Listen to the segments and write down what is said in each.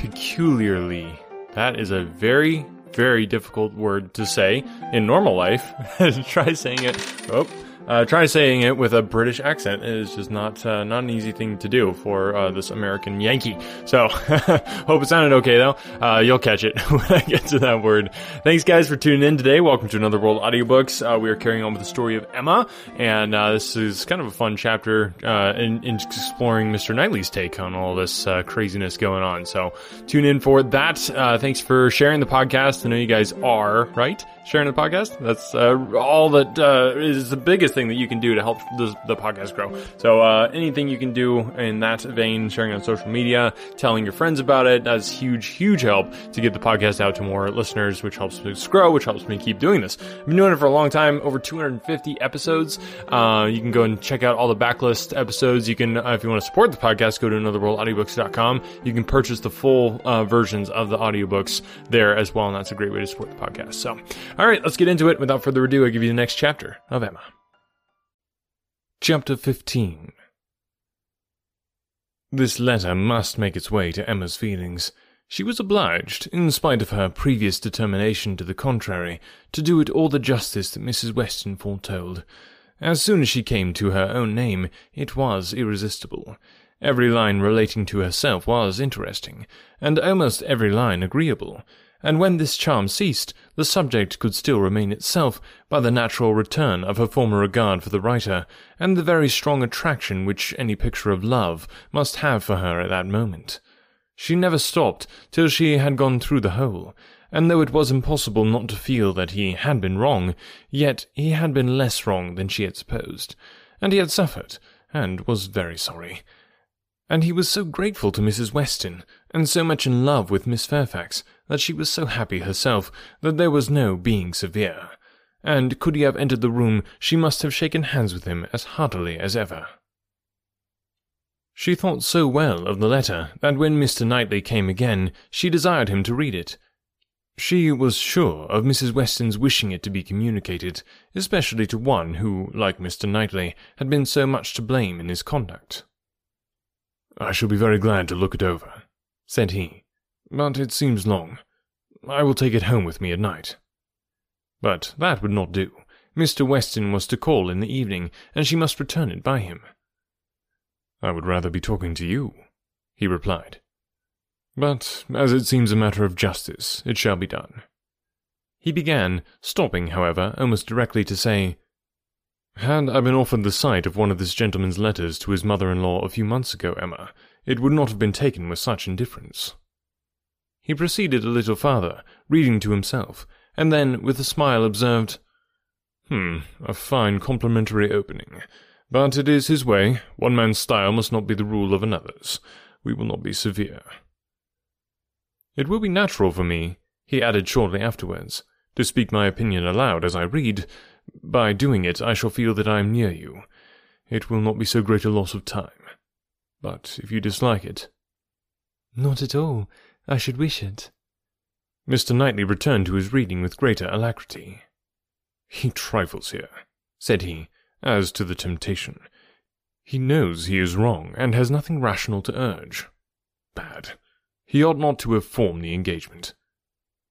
Peculiarly. That is a very, very difficult word to say in normal life. Try saying it. Oh, uh, try saying it with a British accent is just not uh, not an easy thing to do for uh, this American Yankee. So hope it sounded okay though. Uh, you'll catch it when I get to that word. Thanks guys for tuning in today. Welcome to Another World Audiobooks. Uh, we are carrying on with the story of Emma, and uh, this is kind of a fun chapter in, in, exploring Mr. Knightley's take on all this craziness going on. So tune in for that. thanks for sharing the podcast. I know you guys are right sharing the podcast. That's all that is the biggest thing that you can do to help the, the podcast grow. So uh, anything you can do in that vein, sharing on social media, telling your friends about it, that's huge, huge help to get the podcast out to more listeners, which helps us grow, which helps me keep doing this. I've been doing it for a long time, over 250 episodes. Uh, you can go and check out all the backlist episodes. You can, uh, if you want to support the podcast, go to anotherworldaudiobooks.com. You can purchase the full uh, versions of the audiobooks there as well, and that's a great way to support the podcast. So, all right, let's get into it. Without further ado, I give you the next chapter of Emma. Chapter 15 This letter must make its way to Emma's feelings. She was obliged, in spite of her previous determination to the contrary, to do it all the justice that Mrs. Weston foretold. As soon as she came to her own name, it was irresistible. Every line relating to herself was interesting, and almost every line agreeable and when this charm ceased, the subject could still remain itself by the natural return of her former regard for the writer, and the very strong attraction which any picture of love must have for her at that moment. She never stopped till she had gone through the whole, and though it was impossible not to feel that he had been wrong, yet he had been less wrong than she had supposed, and he had suffered, and was very sorry. And he was so grateful to Mrs. Weston, and so much in love with Miss Fairfax, that she was so happy herself that there was no being severe, and could he have entered the room, she must have shaken hands with him as heartily as ever. She thought so well of the letter that when Mr. Knightley came again, she desired him to read it. She was sure of Mrs. Weston's wishing it to be communicated, especially to one who, like Mr. Knightley, had been so much to blame in his conduct. I shall be very glad to look it over, said he, but it seems long. I will take it home with me at night. But that would not do. Mr. Weston was to call in the evening, and she must return it by him. I would rather be talking to you, he replied. But as it seems a matter of justice, it shall be done. He began, stopping, however, almost directly to say, Had I been offered the sight of one of this gentleman's letters to his mother-in-law a few months ago, Emma, it would not have been taken with such indifference. He proceeded a little farther, reading to himself, and then, with a smile, observed, Hmm, a fine complimentary opening. But it is his way. One man's style must not be the rule of another's. We will not be severe. It will be natural for me, he added shortly afterwards, to speak my opinion aloud as I read. By doing it, I shall feel that I am near you. It will not be so great a loss of time. But if you dislike it. Not at all. I should wish it. Mr. Knightley returned to his reading with greater alacrity. He trifles here, said he, as to the temptation. He knows he is wrong, and has nothing rational to urge. Bad. He ought not to have formed the engagement.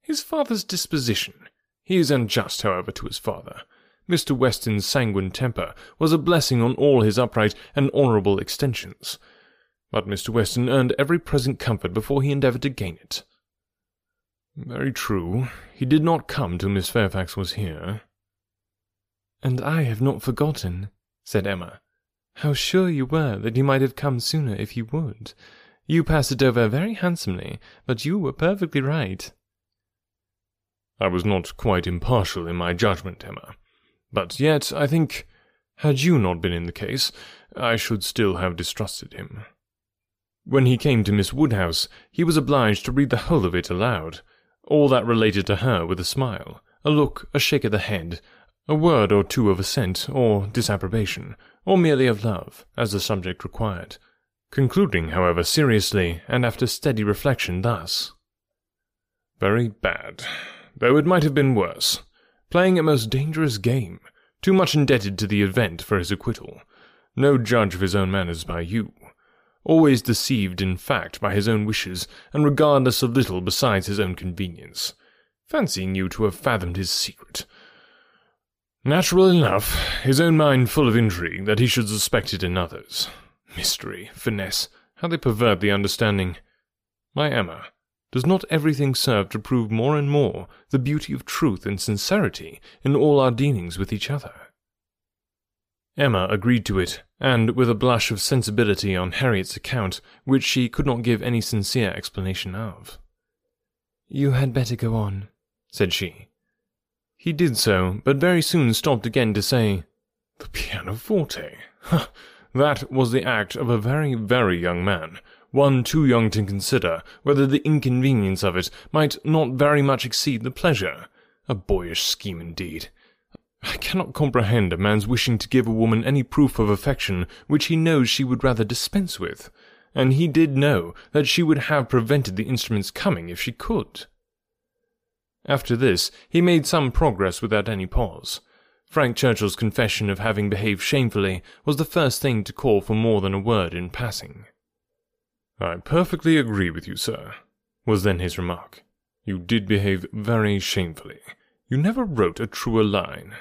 His father's disposition. He is unjust, however, to his father. Mr. Weston's sanguine temper was a blessing on all his upright and honourable extensions. But Mr. Weston earned every present comfort before he endeavoured to gain it. Very true. He did not come till Miss Fairfax was here. And I have not forgotten, said Emma, how sure you were that he might have come sooner if he would. You passed it over very handsomely, but you were perfectly right. I was not quite impartial in my judgment, Emma. But yet, I think, had you not been in the case, I should still have distrusted him. When he came to Miss Woodhouse, he was obliged to read the whole of it aloud, all that related to her with a smile, a look, a shake of the head, a word or two of assent or disapprobation, or merely of love, as the subject required, concluding, however, seriously, and after steady reflection, thus Very bad, though it might have been worse. Playing a most dangerous game, too much indebted to the event for his acquittal. No judge of his own manners by you always deceived in fact by his own wishes, and regardless of little besides his own convenience. Fancying you to have fathomed his secret. Natural enough, his own mind full of intrigue that he should suspect it in others. Mystery, finesse, how they pervert the understanding. My Emma, does not everything serve to prove more and more the beauty of truth and sincerity in all our dealings with each other? Emma agreed to it, and with a blush of sensibility on Harriet's account, which she could not give any sincere explanation of. You had better go on, said she. He did so, but very soon stopped again to say, The pianoforte. that was the act of a very, very young man, one too young to consider whether the inconvenience of it might not very much exceed the pleasure. A boyish scheme indeed. I cannot comprehend a man's wishing to give a woman any proof of affection which he knows she would rather dispense with, and he did know that she would have prevented the instrument's coming if she could. After this, he made some progress without any pause. Frank Churchill's confession of having behaved shamefully was the first thing to call for more than a word in passing. I perfectly agree with you, sir, was then his remark. You did behave very shamefully. You never wrote a truer line.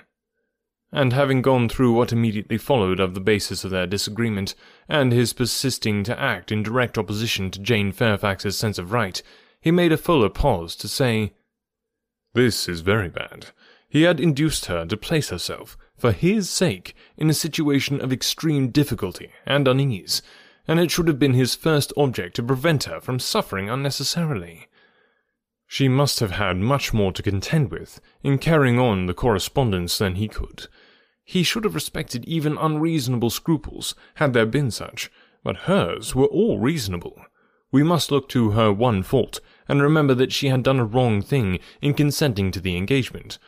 And having gone through what immediately followed of the basis of their disagreement, and his persisting to act in direct opposition to Jane Fairfax's sense of right, he made a fuller pause to say, This is very bad. He had induced her to place herself, for his sake, in a situation of extreme difficulty and unease, and it should have been his first object to prevent her from suffering unnecessarily. She must have had much more to contend with in carrying on the correspondence than he could. He should have respected even unreasonable scruples, had there been such, but hers were all reasonable. We must look to her one fault, and remember that she had done a wrong thing in consenting to the engagement.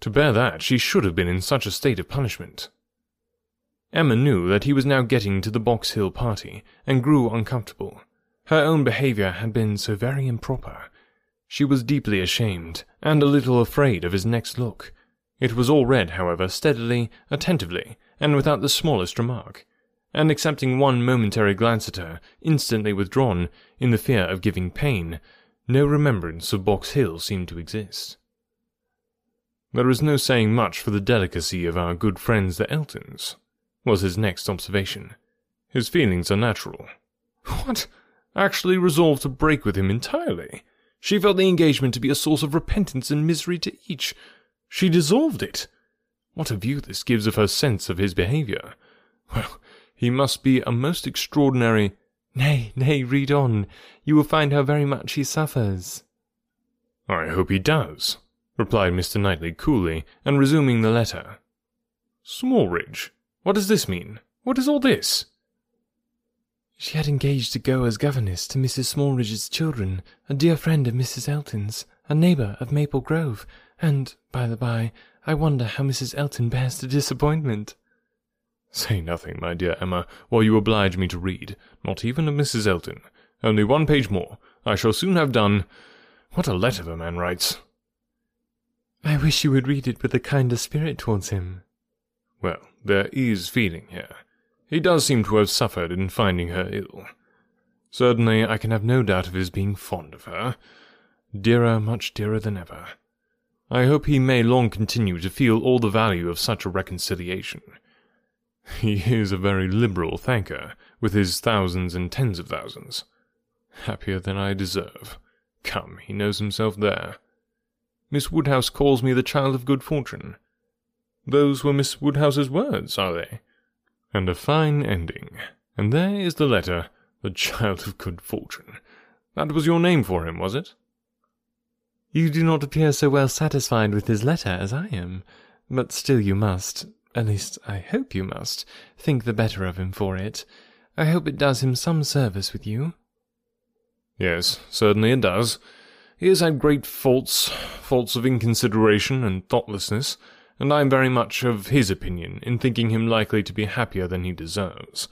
To bear that, she should have been in such a state of punishment. Emma knew that he was now getting to the Box Hill party, and grew uncomfortable. Her own behaviour had been so very improper, she was deeply ashamed, and a little afraid of his next look. It was all read, however, steadily, attentively, and without the smallest remark, and excepting one momentary glance at her, instantly withdrawn, in the fear of giving pain, no remembrance of Box Hill seemed to exist. There is no saying much for the delicacy of our good friends the Eltons, was his next observation. His feelings are natural. What? Actually resolved to break with him entirely? She felt the engagement to be a source of repentance and misery to each. She dissolved it. What a view this gives of her sense of his behaviour. Well, he must be a most extraordinary. Nay, nay, read on. You will find how very much he suffers. I hope he does, replied Mr. Knightley coolly, and resuming the letter. Smallridge, what does this mean? What is all this? She had engaged to go as governess to Mrs. Smallridge's children, a dear friend of Mrs. Elton's, a neighbour of Maple Grove, and, by the by, I wonder how Mrs. Elton bears the disappointment. Say nothing, my dear Emma, while you oblige me to read, not even of Mrs. Elton. Only one page more. I shall soon have done. What a letter the man writes. I wish you would read it with a kinder spirit towards him. Well, there is feeling here. He does seem to have suffered in finding her ill. Certainly, I can have no doubt of his being fond of her. Dearer, much dearer than ever. I hope he may long continue to feel all the value of such a reconciliation. He is a very liberal thanker, with his thousands and tens of thousands. Happier than I deserve. Come, he knows himself there. Miss Woodhouse calls me the child of good fortune. Those were Miss Woodhouse's words, are they? And a fine ending. And there is the letter, the child of good fortune. That was your name for him, was it? You do not appear so well satisfied with his letter as I am, but still you must, at least I hope you must, think the better of him for it. I hope it does him some service with you. Yes, certainly it does. He has had great faults, faults of inconsideration and thoughtlessness, and I am very much of his opinion in thinking him likely to be happier than he deserves.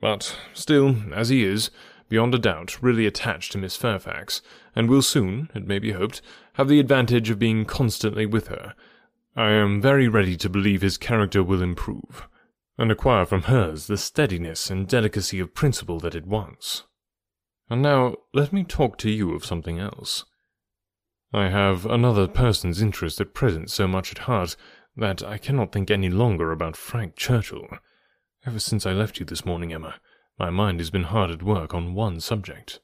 But still, as he is, beyond a doubt, really attached to Miss Fairfax, and will soon, it may be hoped, have the advantage of being constantly with her, I am very ready to believe his character will improve. and acquire from hers the steadiness and delicacy of principle that it wants. And now let me talk to you of something else. I have another person's interest at present so much at heart that I cannot think any longer about Frank Churchill. Ever since I left you this morning, Emma, my mind has been hard at work on one subject.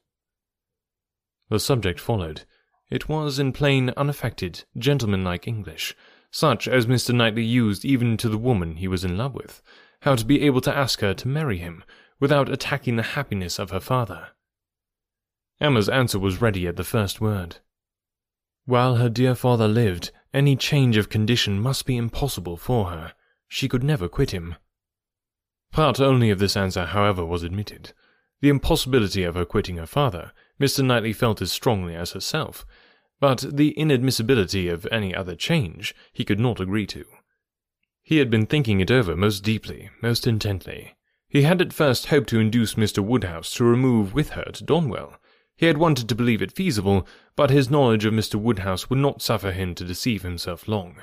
The subject followed. It was in plain, unaffected, gentlemanlike English, such as Mr. Knightley used even to the woman he was in love with, how to be able to ask her to marry him without attacking the happiness of her father. Emma's answer was ready at the first word. While her dear father lived, any change of condition must be impossible for her. She could never quit him. Part only of this answer, however, was admitted. The impossibility of her quitting her father, Mr. Knightley felt as strongly as herself, but the inadmissibility of any other change he could not agree to. He had been thinking it over most deeply, most intently. He had at first hoped to induce Mr. Woodhouse to remove with her to Donwell. He had wanted to believe it feasible, but his knowledge of Mr. Woodhouse would not suffer him to deceive himself long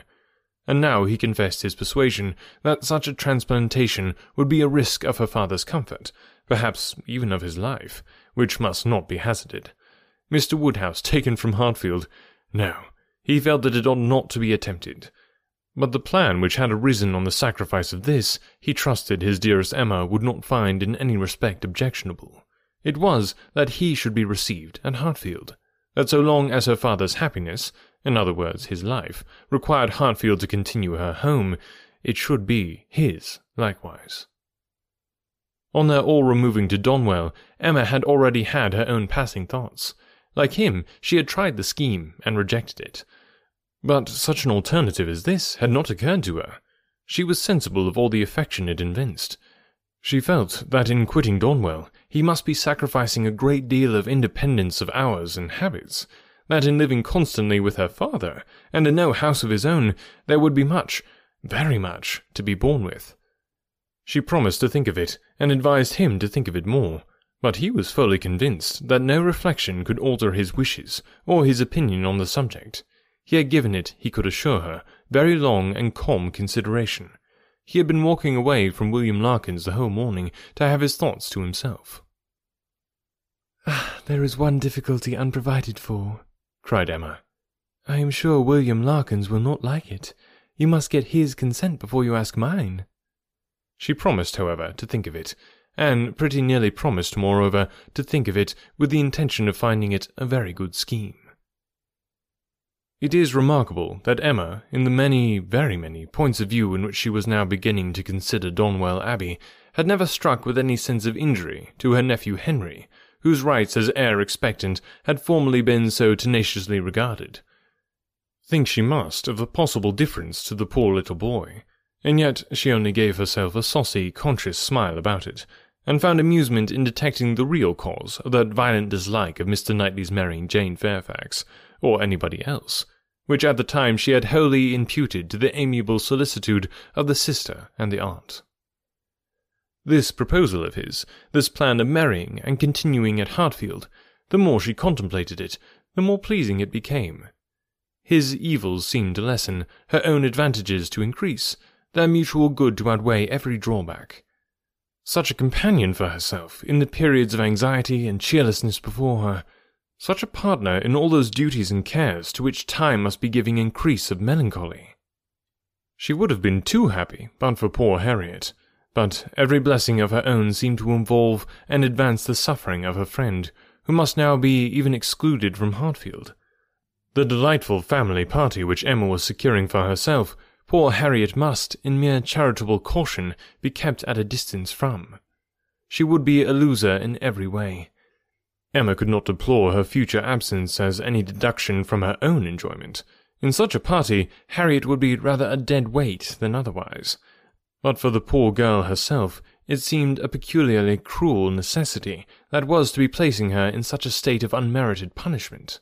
and now he confessed his persuasion that such a transplantation would be a risk of her father's comfort, perhaps even of his life, which must not be hazarded. Mr. Woodhouse taken from Hartfield? No, he felt that it ought not to be attempted. But the plan which had arisen on the sacrifice of this, he trusted his dearest Emma would not find in any respect objectionable. It was that he should be received at Hartfield, that so long as her father's happiness, in other words, his life, required Hartfield to continue her home, it should be his likewise. On their all removing to Donwell, Emma had already had her own passing thoughts. Like him, she had tried the scheme and rejected it. But such an alternative as this had not occurred to her. She was sensible of all the affection it evinced. She felt that in quitting Donwell, he must be sacrificing a great deal of independence of hours and habits, that in living constantly with her father, and in no house of his own, there would be much, very much, to be borne with. She promised to think of it, and advised him to think of it more, but he was fully convinced that no reflection could alter his wishes or his opinion on the subject. He had given it, he could assure her, very long and calm consideration. He had been walking away from William Larkins the whole morning to have his thoughts to himself. Ah, there is one difficulty unprovided for, cried Emma. I am sure William Larkins will not like it. You must get his consent before you ask mine. She promised, however, to think of it, and pretty nearly promised, moreover, to think of it with the intention of finding it a very good scheme. It is remarkable that Emma, in the many, very many, points of view in which she was now beginning to consider Donwell Abbey, had never struck with any sense of injury to her nephew Henry, whose rights as heir expectant had formerly been so tenaciously regarded. Think she must of the possible difference to the poor little boy, and yet she only gave herself a saucy, conscious smile about it, and found amusement in detecting the real cause of that violent dislike of Mr. Knightley's marrying Jane Fairfax, or anybody else, which at the time she had wholly imputed to the amiable solicitude of the sister and the aunt. This proposal of his, this plan of marrying and continuing at Hartfield, the more she contemplated it, the more pleasing it became. His evils seemed to lessen, her own advantages to increase, their mutual good to outweigh every drawback. Such a companion for herself in the periods of anxiety and cheerlessness before her, such a partner in all those duties and cares to which time must be giving increase of melancholy. She would have been too happy but for poor Harriet, but every blessing of her own seemed to involve and advance the suffering of her friend, who must now be even excluded from Hartfield. The delightful family party which Emma was securing for herself, poor Harriet must, in mere charitable caution, be kept at a distance from. She would be a loser in every way. Emma could not deplore her future absence as any deduction from her own enjoyment. In such a party, Harriet would be rather a dead weight than otherwise. But for the poor girl herself, it seemed a peculiarly cruel necessity that was to be placing her in such a state of unmerited punishment.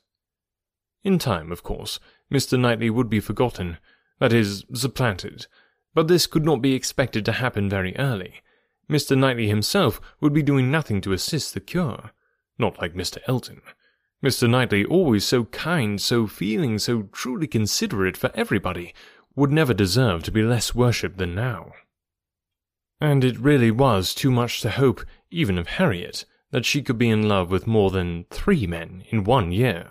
In time, of course, Mr. Knightley would be forgotten, that is, supplanted, but this could not be expected to happen very early. Mr. Knightley himself would be doing nothing to assist the cure, not like Mr. Elton. Mr. Knightley, always so kind, so feeling, so truly considerate for everybody, would never deserve to be less worshipped than now. And it really was too much to hope, even of Harriet, that she could be in love with more than three men in one year.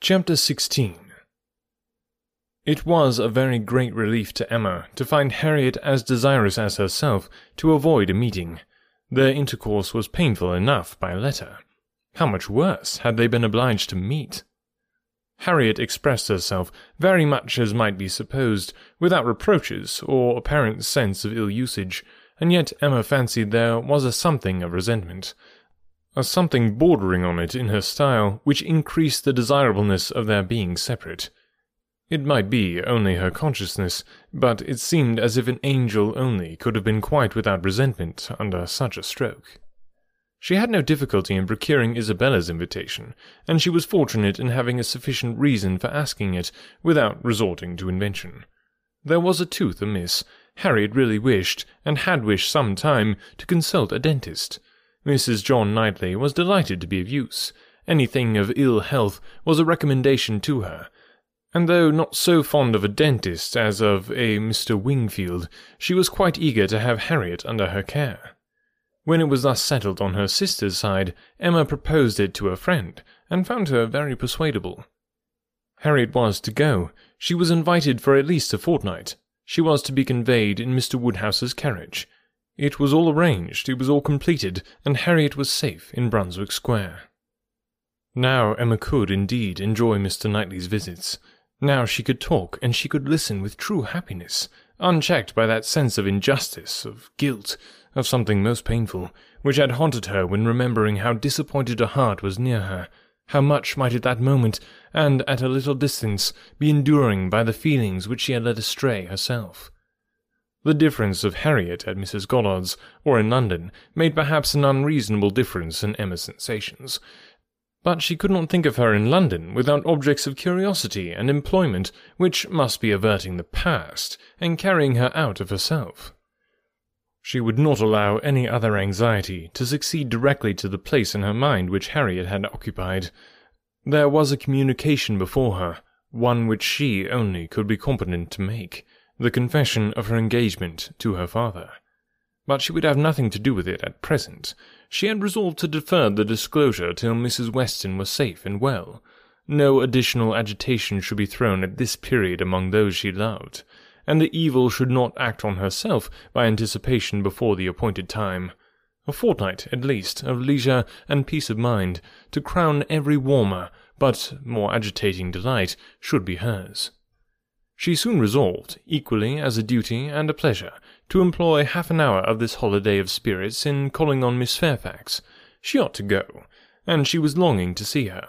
Chapter 16 It was a very great relief to Emma to find Harriet as desirous as herself to avoid a meeting. Their intercourse was painful enough by letter. How much worse had they been obliged to meet? Harriet expressed herself very much as might be supposed, without reproaches or apparent sense of ill usage, and yet Emma fancied there was a something of resentment, a something bordering on it in her style, which increased the desirableness of their being separate. It might be only her consciousness, but it seemed as if an angel only could have been quite without resentment under such a stroke. She had no difficulty in procuring Isabella's invitation, and she was fortunate in having a sufficient reason for asking it without resorting to invention. There was a tooth amiss. Harriet really wished, and had wished some time, to consult a dentist. Mrs. John Knightley was delighted to be of use. Anything of ill health was a recommendation to her, and though not so fond of a dentist as of a Mr. Wingfield, she was quite eager to have Harriet under her care. When it was thus settled on her sister's side, Emma proposed it to her friend, and found her very persuadable. Harriet was to go. She was invited for at least a fortnight. She was to be conveyed in Mr. Woodhouse's carriage. It was all arranged, it was all completed, and Harriet was safe in Brunswick Square. Now Emma could, indeed, enjoy Mr. Knightley's visits. Now she could talk, and she could listen with true happiness, unchecked by that sense of injustice, of guilt, of something most painful, which had haunted her when remembering how disappointed a heart was near her, how much might at that moment, and at a little distance, be enduring by the feelings which she had led astray herself. The difference of Harriet at Mrs. Goddard's or in London made perhaps an unreasonable difference in Emma's sensations, but she could not think of her in London without objects of curiosity and employment which must be averting the past and carrying her out of herself. She would not allow any other anxiety to succeed directly to the place in her mind which Harriet had occupied. There was a communication before her, one which she only could be competent to make, the confession of her engagement to her father. But she would have nothing to do with it at present. She had resolved to defer the disclosure till Mrs. Weston was safe and well. No additional agitation should be thrown at this period among those she loved and the evil should not act on herself by anticipation before the appointed time. A fortnight, at least, of leisure and peace of mind, to crown every warmer, but more agitating delight, should be hers. She soon resolved, equally as a duty and a pleasure, to employ half an hour of this holiday of spirits in calling on Miss Fairfax. She ought to go, and she was longing to see her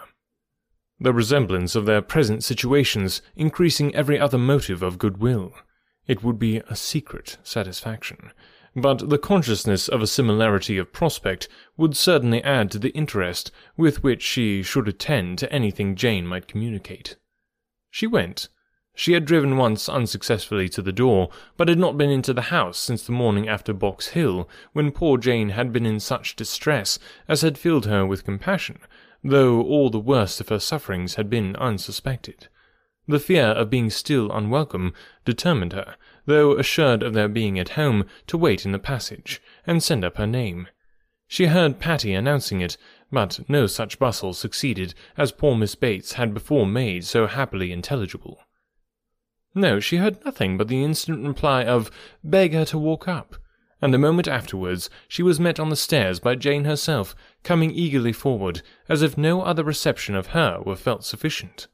the resemblance of their present situations increasing every other motive of goodwill. It would be a secret satisfaction, but the consciousness of a similarity of prospect would certainly add to the interest with which she should attend to anything Jane might communicate. She went. She had driven once unsuccessfully to the door, but had not been into the house since the morning after Box Hill, when poor Jane had been in such distress as had filled her with compassion, though all the worst of her sufferings had been unsuspected. The fear of being still unwelcome determined her, though assured of their being at home, to wait in the passage, and send up her name. She heard Patty announcing it, but no such bustle succeeded as poor Miss Bates had before made so happily intelligible. No, she heard nothing but the instant reply of beg her to walk up, and a moment afterwards she was met on the stairs by Jane herself, coming eagerly forward, as if no other reception of her were felt sufficient.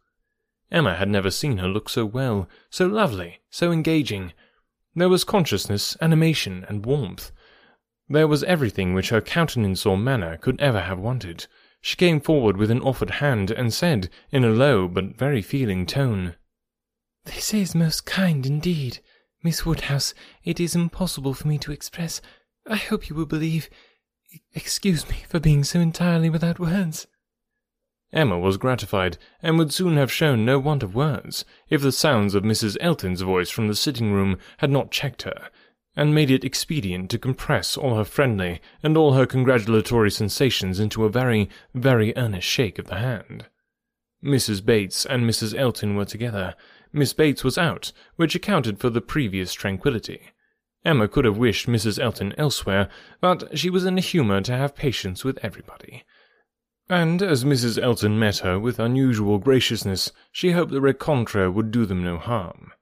Emma had never seen her look so well, so lovely, so engaging. There was consciousness, animation, and warmth. There was everything which her countenance or manner could ever have wanted. She came forward with an offered hand, and said, in a low but very feeling tone, This is most kind indeed. Miss Woodhouse, it is impossible for me to express. I hope you will believe. Excuse me for being so entirely without words. Emma was gratified, and would soon have shown no want of words, if the sounds of Mrs. Elton's voice from the sitting room had not checked her, and made it expedient to compress all her friendly and all her congratulatory sensations into a very, very earnest shake of the hand. Mrs. Bates and Mrs. Elton were together. Miss Bates was out, which accounted for the previous tranquillity. Emma could have wished Mrs. Elton elsewhere, but she was in a humour to have patience with everybody. And as Mrs. Elton met her with unusual graciousness, she hoped the rencontre would do them no harm.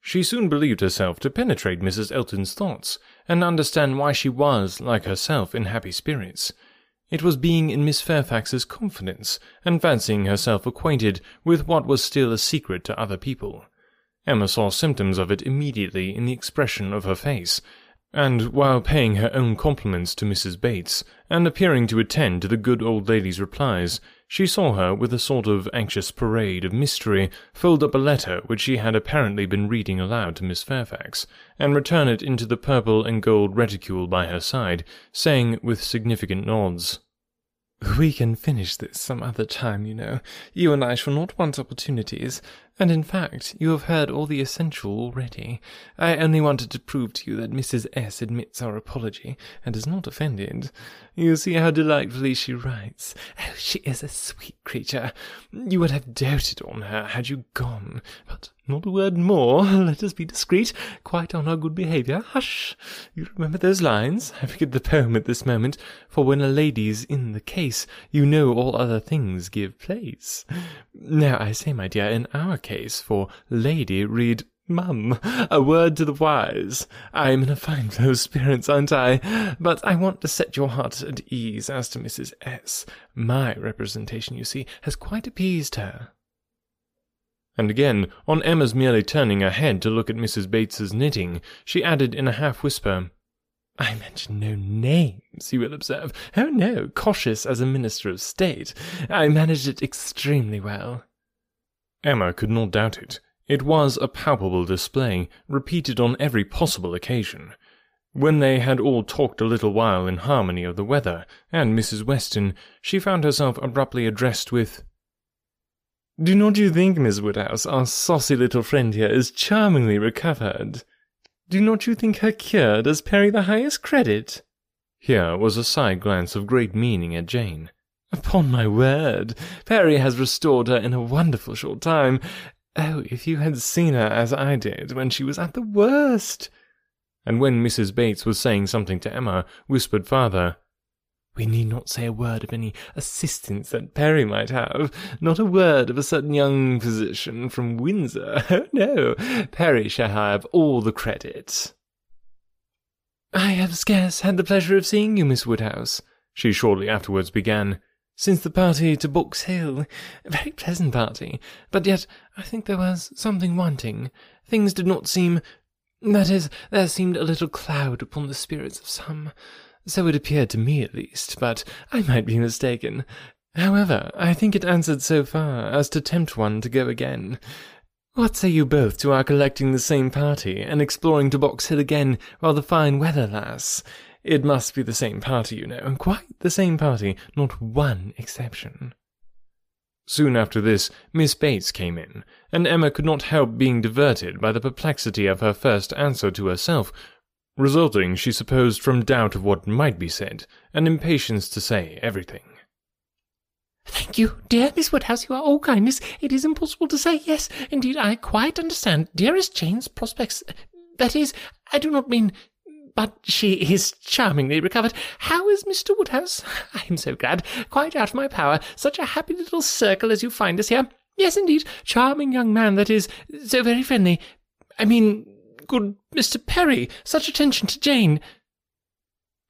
She soon believed herself to penetrate Mrs. Elton's thoughts, and understand why she was, like herself, in happy spirits. It was being in Miss Fairfax's confidence, and fancying herself acquainted with what was still a secret to other people. Emma saw symptoms of it immediately in the expression of her face, and while paying her own compliments to Mrs. Bates, and appearing to attend to the good old lady's replies, she saw her, with a sort of anxious parade of mystery, fold up a letter which she had apparently been reading aloud to Miss Fairfax, and return it into the purple and gold reticule by her side, saying with significant nods, we can finish this some other time, you know. You and I shall not want opportunities. And in fact, you have heard all the essential already. I only wanted to prove to you that Mrs. S. admits our apology, and is not offended. You see how delightfully she writes. Oh, she is a sweet creature. You would have doted on her had you gone. But not a word more. Let us be discreet, quite on our good behaviour. Hush! You remember those lines? I forget the poem at this moment. For when a lady's in the case, you know all other things give place. Now, I say, my dear, in our case, for lady, read Mum, a word to the wise. I'm in a fine flow of spirits, aren't I? But I want to set your heart at ease as to Mrs. S. My representation, you see, has quite appeased her. And again, on Emma's merely turning her head to look at Mrs. Bates's knitting, she added in a half whisper, I mention no names, you will observe. Oh no, cautious as a minister of state. I managed it extremely well. Emma could not doubt it. It was a palpable display, repeated on every possible occasion. When they had all talked a little while in harmony of the weather and Mrs. Weston, she found herself abruptly addressed with, Do not you think, Miss Woodhouse, our saucy little friend here is charmingly recovered? Do not you think her cure does Perry the highest credit? Here was a side glance of great meaning at Jane. Upon my word, Perry has restored her in a wonderful short time, Oh, if you had seen her as I did when she was at the worst! And when Mrs. Bates was saying something to Emma, whispered farther, We need not say a word of any assistance that Perry might have, not a word of a certain young physician from Windsor. Oh, no, Perry shall have all the credit. I have scarce had the pleasure of seeing you, Miss Woodhouse, she shortly afterwards began since the party to Box Hill. A very pleasant party, but yet I think there was something wanting. Things did not seem. That is, there seemed a little cloud upon the spirits of some. So it appeared to me at least, but I might be mistaken. However, I think it answered so far as to tempt one to go again. What say you both to our collecting the same party and exploring to Box Hill again while the fine weather lasts? It must be the same party, you know, quite the same party, not one exception. Soon after this, Miss Bates came in, and Emma could not help being diverted by the perplexity of her first answer to herself, resulting, she supposed, from doubt of what might be said, and impatience to say everything. Thank you, dear Miss Woodhouse, you are all kindness. It is impossible to say yes. Indeed, I quite understand dearest Jane's prospects. That is, I do not mean but she is charmingly recovered. How is Mr. Woodhouse? I am so glad. Quite out of my power. Such a happy little circle as you find us here. Yes, indeed. Charming young man, that is. So very friendly. I mean, good Mr. Perry. Such attention to Jane.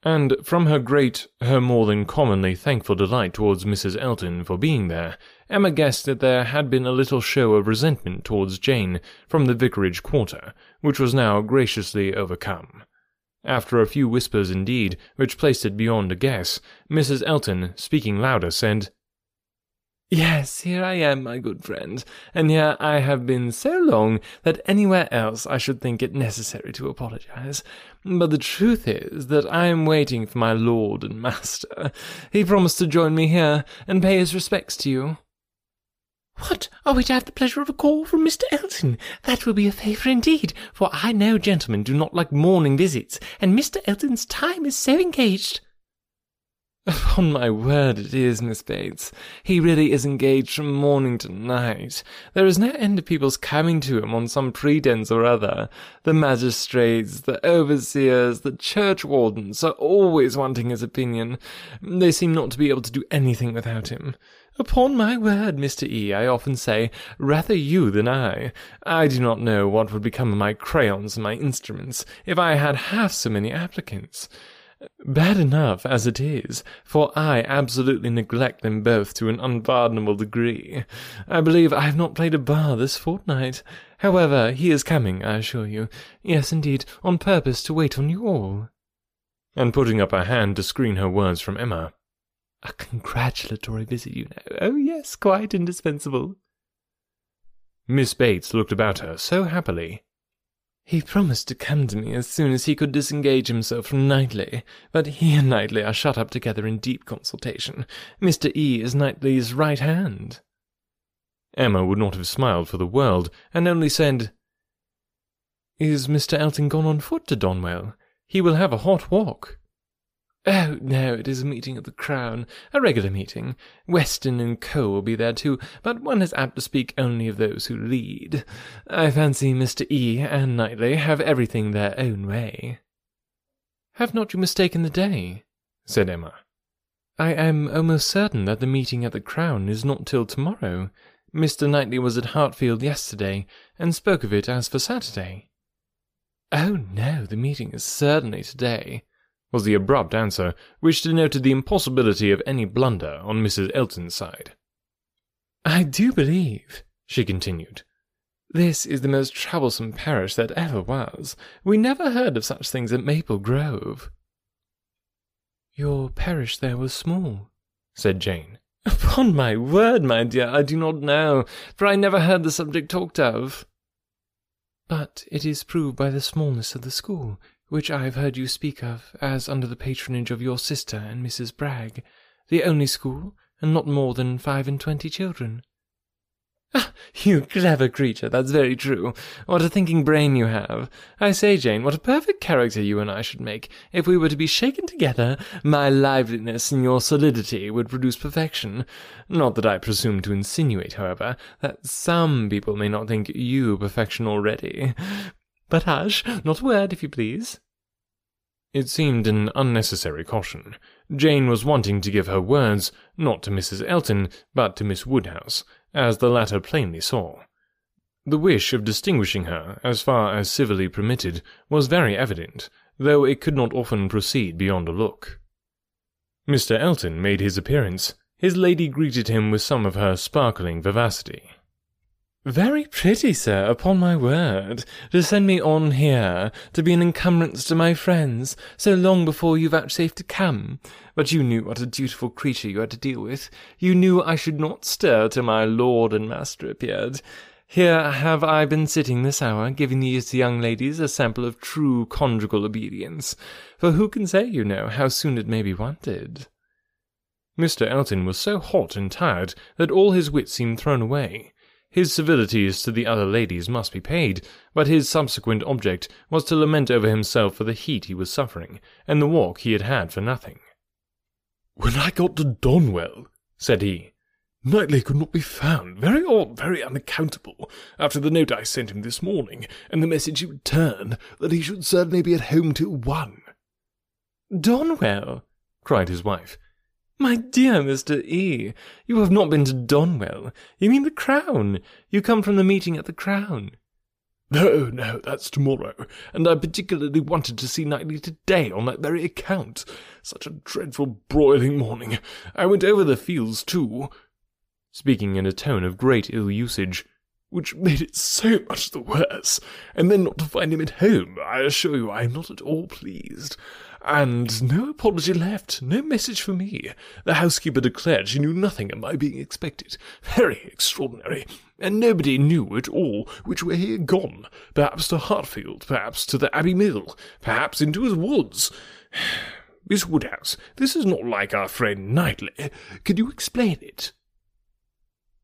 And from her great, her more than commonly thankful delight towards Mrs. Elton for being there, Emma guessed that there had been a little show of resentment towards Jane from the vicarage quarter, which was now graciously overcome. After a few whispers indeed, which placed it beyond a guess, Mrs. Elton, speaking louder, said, Yes, here I am, my good friend, and here I have been so long that anywhere else I should think it necessary to apologize. But the truth is that I am waiting for my lord and master. He promised to join me here and pay his respects to you. What, are we to have the pleasure of a call from Mr. Elton? That will be a favour indeed, for I know gentlemen do not like morning visits, and Mr. Elton's time is so engaged. Upon my word, it is, Miss Bates. He really is engaged from morning to night. There is no end of people's coming to him on some pretence or other. The magistrates, the overseers, the churchwardens are always wanting his opinion. They seem not to be able to do anything without him. Upon my word, Mr. E., I often say, rather you than I. I do not know what would become of my crayons and my instruments if I had half so many applicants. Bad enough as it is, for I absolutely neglect them both to an unpardonable degree. I believe I have not played a bar this fortnight. However, he is coming, I assure you. Yes, indeed, on purpose to wait on you all. And putting up her hand to screen her words from Emma. A congratulatory visit, you know. Oh, yes, quite indispensable. Miss Bates looked about her so happily he promised to come to me as soon as he could disengage himself from Knightley, but he and Knightley are shut up together in deep consultation. Mr. E. is Knightley's right hand. Emma would not have smiled for the world, and only said, Is Mr. Elton gone on foot to Donwell? He will have a hot walk. Oh, no, it is a meeting of the Crown, a regular meeting. Weston and Co. will be there too, but one is apt to speak only of those who lead. I fancy Mr. E. and Knightley have everything their own way. Have not you mistaken the day? said Emma. I am almost certain that the meeting at the Crown is not till tomorrow. Mr. Knightley was at Hartfield yesterday, and spoke of it as for Saturday. Oh, no, the meeting is certainly today was the abrupt answer, which denoted the impossibility of any blunder on Mrs. Elton's side. I do believe, she continued, this is the most troublesome parish that ever was. We never heard of such things at Maple Grove. Your parish there was small, said Jane. Upon my word, my dear, I do not know, for I never heard the subject talked of. But it is proved by the smallness of the school, which I have heard you speak of as under the patronage of your sister and Mrs. Bragge, the only school, and not more than five and twenty children. Ah, you clever creature, that's very true. What a thinking brain you have. I say, Jane, what a perfect character you and I should make. If we were to be shaken together, my liveliness and your solidity would produce perfection. Not that I presume to insinuate, however, that some people may not think you perfection already. But hush, not a word, if you please. It seemed an unnecessary caution. Jane was wanting to give her words, not to Mrs. Elton, but to Miss Woodhouse, as the latter plainly saw. The wish of distinguishing her, as far as civilly permitted, was very evident, though it could not often proceed beyond a look. Mr. Elton made his appearance. His lady greeted him with some of her sparkling vivacity. Very pretty, sir, upon my word, to send me on here, to be an encumbrance to my friends, so long before you vouchsafed to come. But you knew what a dutiful creature you had to deal with. You knew I should not stir till my lord and master appeared. Here have I been sitting this hour, giving these young ladies a sample of true conjugal obedience. For who can say, you know, how soon it may be wanted? Mr. Elton was so hot and tired that all his wit seemed thrown away. His civilities to the other ladies must be paid, but his subsequent object was to lament over himself for the heat he was suffering, and the walk he had had for nothing. When I got to Donwell, said he, Knightley could not be found. Very odd, very unaccountable, after the note I sent him this morning, and the message he returned that he should certainly be at home till one. Donwell, cried his wife. My dear Mr. E., you have not been to Donwell. You mean the Crown. You come from the meeting at the Crown. No, no, that's tomorrow, and I particularly wanted to see Knightley today on that very account. Such a dreadful broiling morning. I went over the fields too, speaking in a tone of great ill usage, which made it so much the worse. And then not to find him at home, I assure you I am not at all pleased. And no apology left, no message for me. The housekeeper declared she knew nothing of my being expected. Very extraordinary. And nobody knew at all which way he had gone. Perhaps to Hartfield, perhaps to the Abbey Mill, perhaps into his woods. Miss Woodhouse, this is not like our friend Knightley. Can you explain it?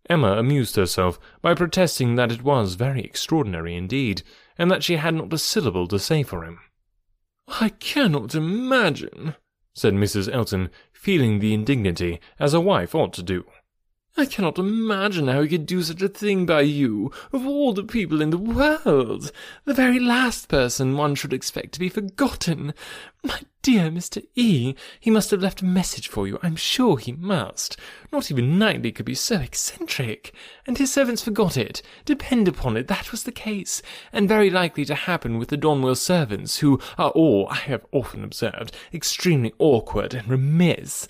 Emma amused herself by protesting that it was very extraordinary indeed, and that she had not a syllable to say for him. I cannot imagine, said Mrs. Elton, feeling the indignity, as a wife ought to do. I cannot imagine how he could do such a thing by you, of all the people in the world. The very last person one should expect to be forgotten. My dear Mr. E., he must have left a message for you, I'm sure he must. Not even Knightley could be so eccentric. And his servants forgot it. Depend upon it, that was the case, and very likely to happen with the Donwell servants, who are all, I have often observed, extremely awkward and remiss.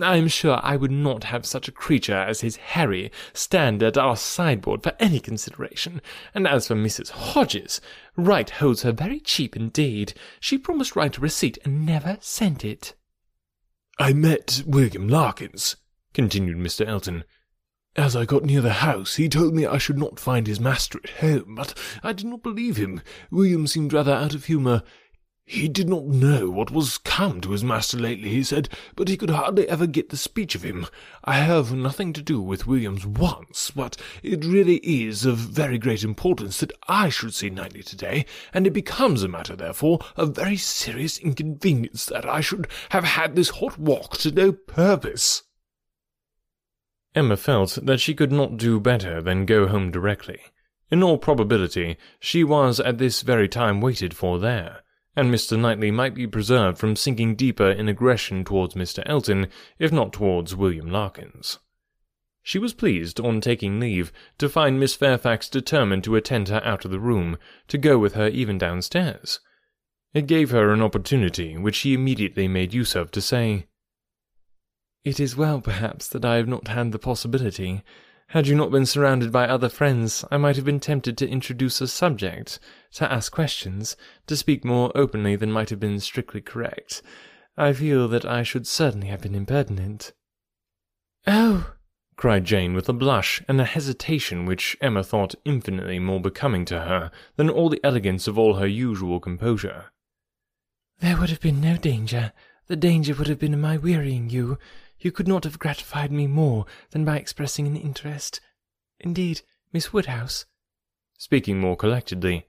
I am sure I would not have such a creature as his Harry stand at our sideboard for any consideration. And as for Mrs. Hodges, Wright holds her very cheap indeed. She promised Wright a receipt and never sent it. I met William Larkins, continued Mr. Elton. As I got near the house, he told me I should not find his master at home, but I did not believe him. William seemed rather out of humour. He did not know what was come to his master lately, he said, but he could hardly ever get the speech of him. I have nothing to do with William's wants, but it really is of very great importance that I should see Knightley to-day, and it becomes a matter, therefore, of very serious inconvenience that I should have had this hot walk to no purpose. Emma felt that she could not do better than go home directly. In all probability, she was at this very time waited for there and Mr. Knightley might be preserved from sinking deeper in aggression towards Mr. Elton, if not towards William Larkins. She was pleased, on taking leave, to find Miss Fairfax determined to attend her out of the room, to go with her even downstairs. It gave her an opportunity which she immediately made use of to say, It is well, perhaps, that I have not had the possibility. Had you not been surrounded by other friends, I might have been tempted to introduce a subject, to ask questions, to speak more openly than might have been strictly correct. I feel that I should certainly have been impertinent. Oh, cried Jane with a blush and a hesitation which Emma thought infinitely more becoming to her than all the elegance of all her usual composure. There would have been no danger. The danger would have been in my wearying you. You could not have gratified me more than by expressing an interest. Indeed, Miss Woodhouse, speaking more collectedly,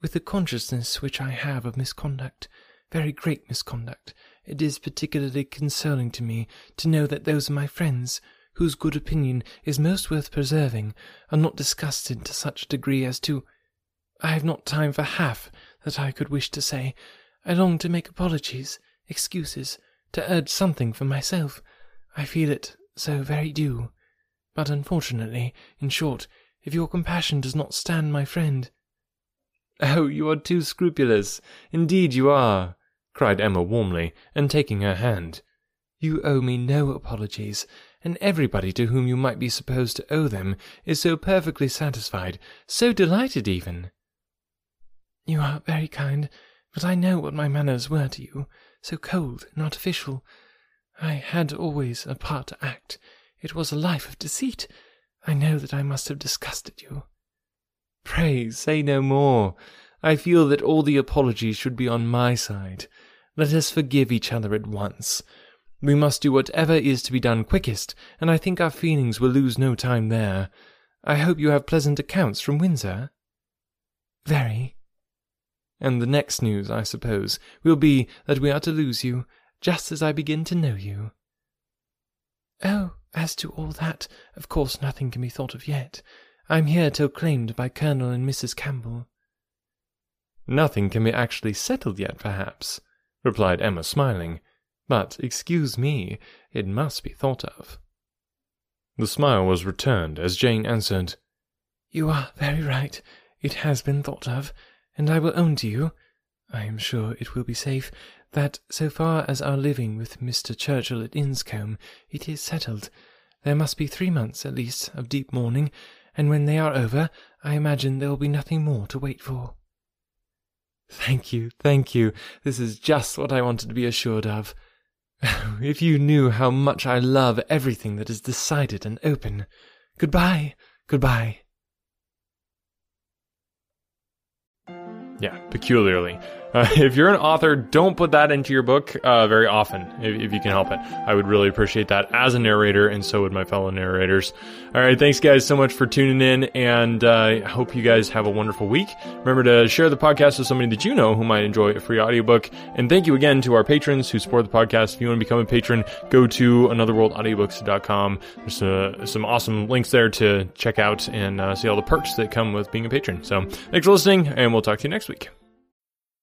with the consciousness which I have of misconduct, very great misconduct, it is particularly consoling to me to know that those of my friends, whose good opinion is most worth preserving, are not disgusted to such a degree as to. I have not time for half that I could wish to say. I long to make apologies, excuses, to urge something for myself. I feel it so very due. But unfortunately, in short, if your compassion does not stand my friend. Oh, you are too scrupulous. Indeed you are, cried Emma warmly, and taking her hand. You owe me no apologies, and everybody to whom you might be supposed to owe them is so perfectly satisfied, so delighted even. You are very kind, but I know what my manners were to you, so cold and artificial. I had always a part to act. It was a life of deceit. I know that I must have disgusted you. Pray say no more. I feel that all the apologies should be on my side. Let us forgive each other at once. We must do whatever is to be done quickest, and I think our feelings will lose no time there. I hope you have pleasant accounts from Windsor. Very. And the next news, I suppose, will be that we are to lose you, just as I begin to know you. Oh, as to all that, of course nothing can be thought of yet. I am here till claimed by Colonel and Mrs. Campbell. Nothing can be actually settled yet, perhaps, replied Emma, smiling. But, excuse me, it must be thought of. The smile was returned as Jane answered, You are very right. It has been thought of, and I will own to you, I am sure it will be safe, that so far as our living with Mr. Churchill at Enscombe, it is settled. There must be three months, at least, of deep mourning, and when they are over, I imagine there will be nothing more to wait for. Thank you, thank you. This is just what I wanted to be assured of. if you knew how much I love everything that is decided and open. Goodbye, goodbye. Yeah, peculiarly. Uh, if you're an author, don't put that into your book uh, very often, if, if, you can help it. I would really appreciate that as a narrator, and so would my fellow narrators. All right, thanks guys so much for tuning in, and I uh, hope you guys have a wonderful week. Remember to share the podcast with somebody that you know who might enjoy a free audiobook. And thank you again to our patrons who support the podcast. If you want to become a patron, go to anotherworldaudiobooks.com. There's uh, some awesome links there to check out and uh, see all the perks that come with being a patron. So thanks for listening, and we'll talk to you next week.